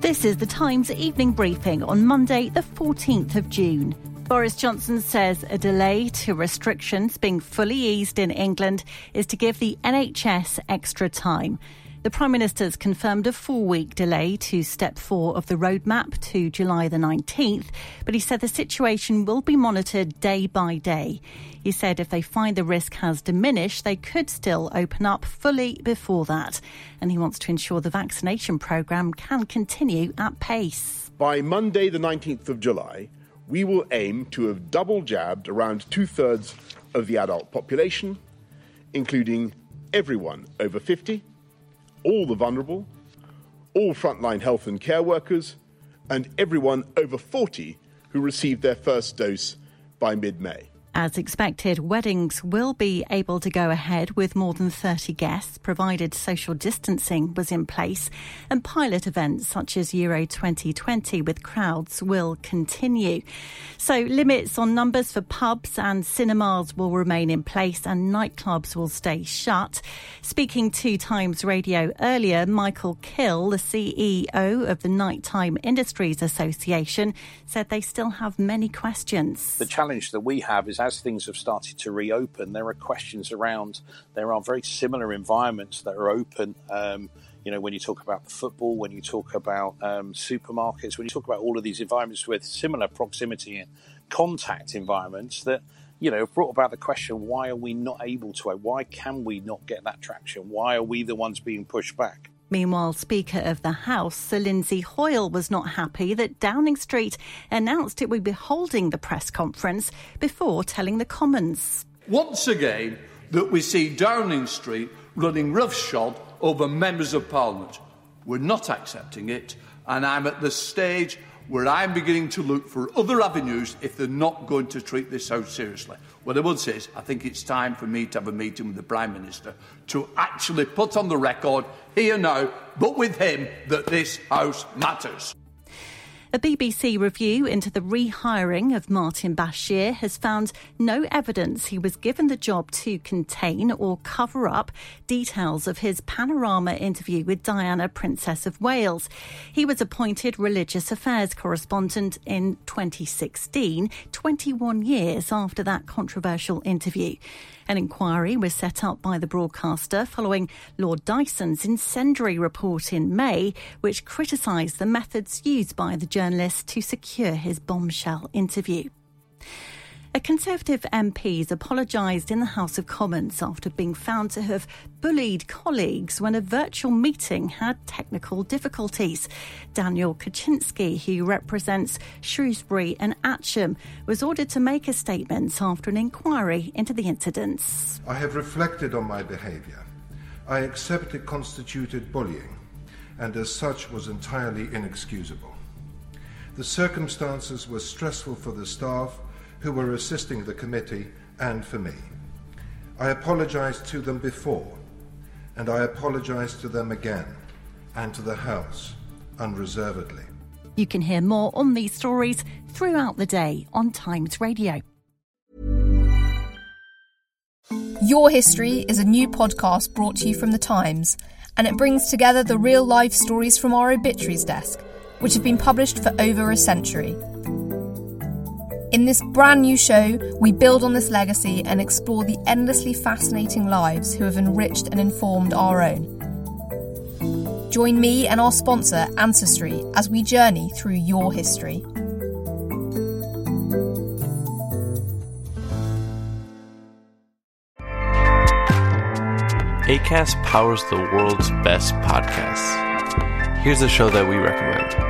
This is the Times evening briefing on Monday, the 14th of June. Boris Johnson says a delay to restrictions being fully eased in England is to give the NHS extra time. The Prime Minister's confirmed a four week delay to step four of the roadmap to July the 19th, but he said the situation will be monitored day by day. He said if they find the risk has diminished, they could still open up fully before that. And he wants to ensure the vaccination programme can continue at pace. By Monday, the 19th of July, we will aim to have double jabbed around two thirds of the adult population, including everyone over 50 all the vulnerable, all frontline health and care workers, and everyone over 40 who received their first dose by mid May. As expected, weddings will be able to go ahead with more than 30 guests, provided social distancing was in place, and pilot events such as Euro 2020 with crowds will continue. So, limits on numbers for pubs and cinemas will remain in place, and nightclubs will stay shut. Speaking to Times Radio earlier, Michael Kill, the CEO of the Nighttime Industries Association, said they still have many questions. The challenge that we have is as things have started to reopen, there are questions around. There are very similar environments that are open. Um, you know, when you talk about football, when you talk about um, supermarkets, when you talk about all of these environments with similar proximity and contact environments that you know, brought about the question: Why are we not able to? Why can we not get that traction? Why are we the ones being pushed back? Meanwhile, Speaker of the House, Sir Lindsay Hoyle, was not happy that Downing Street announced it would be holding the press conference before telling the Commons. Once again, that we see Downing Street running roughshod over members of Parliament. We're not accepting it, and I'm at the stage where I'm beginning to look for other avenues if they're not going to treat this so seriously. What I would say is, I think it's time for me to have a meeting with the Prime Minister to actually put on the record, here now, but with him, that this House matters. A BBC review into the rehiring of Martin Bashir has found no evidence he was given the job to contain or cover up details of his panorama interview with Diana, Princess of Wales. He was appointed religious affairs correspondent in 2016, 21 years after that controversial interview. An inquiry was set up by the broadcaster following Lord Dyson's incendiary report in May, which criticised the methods used by the journalist to secure his bombshell interview. A Conservative MP has apologised in the House of Commons after being found to have bullied colleagues when a virtual meeting had technical difficulties. Daniel Kawczynski, who represents Shrewsbury and Atcham, was ordered to make a statement after an inquiry into the incidents. I have reflected on my behaviour. I accept it constituted bullying and as such was entirely inexcusable. The circumstances were stressful for the staff who were assisting the committee and for me. I apologised to them before, and I apologise to them again and to the House unreservedly. You can hear more on these stories throughout the day on Times Radio. Your History is a new podcast brought to you from The Times, and it brings together the real life stories from our obituaries desk, which have been published for over a century. In this brand new show, we build on this legacy and explore the endlessly fascinating lives who have enriched and informed our own. Join me and our sponsor, Ancestry, as we journey through your history. ACAST powers the world's best podcasts. Here's a show that we recommend.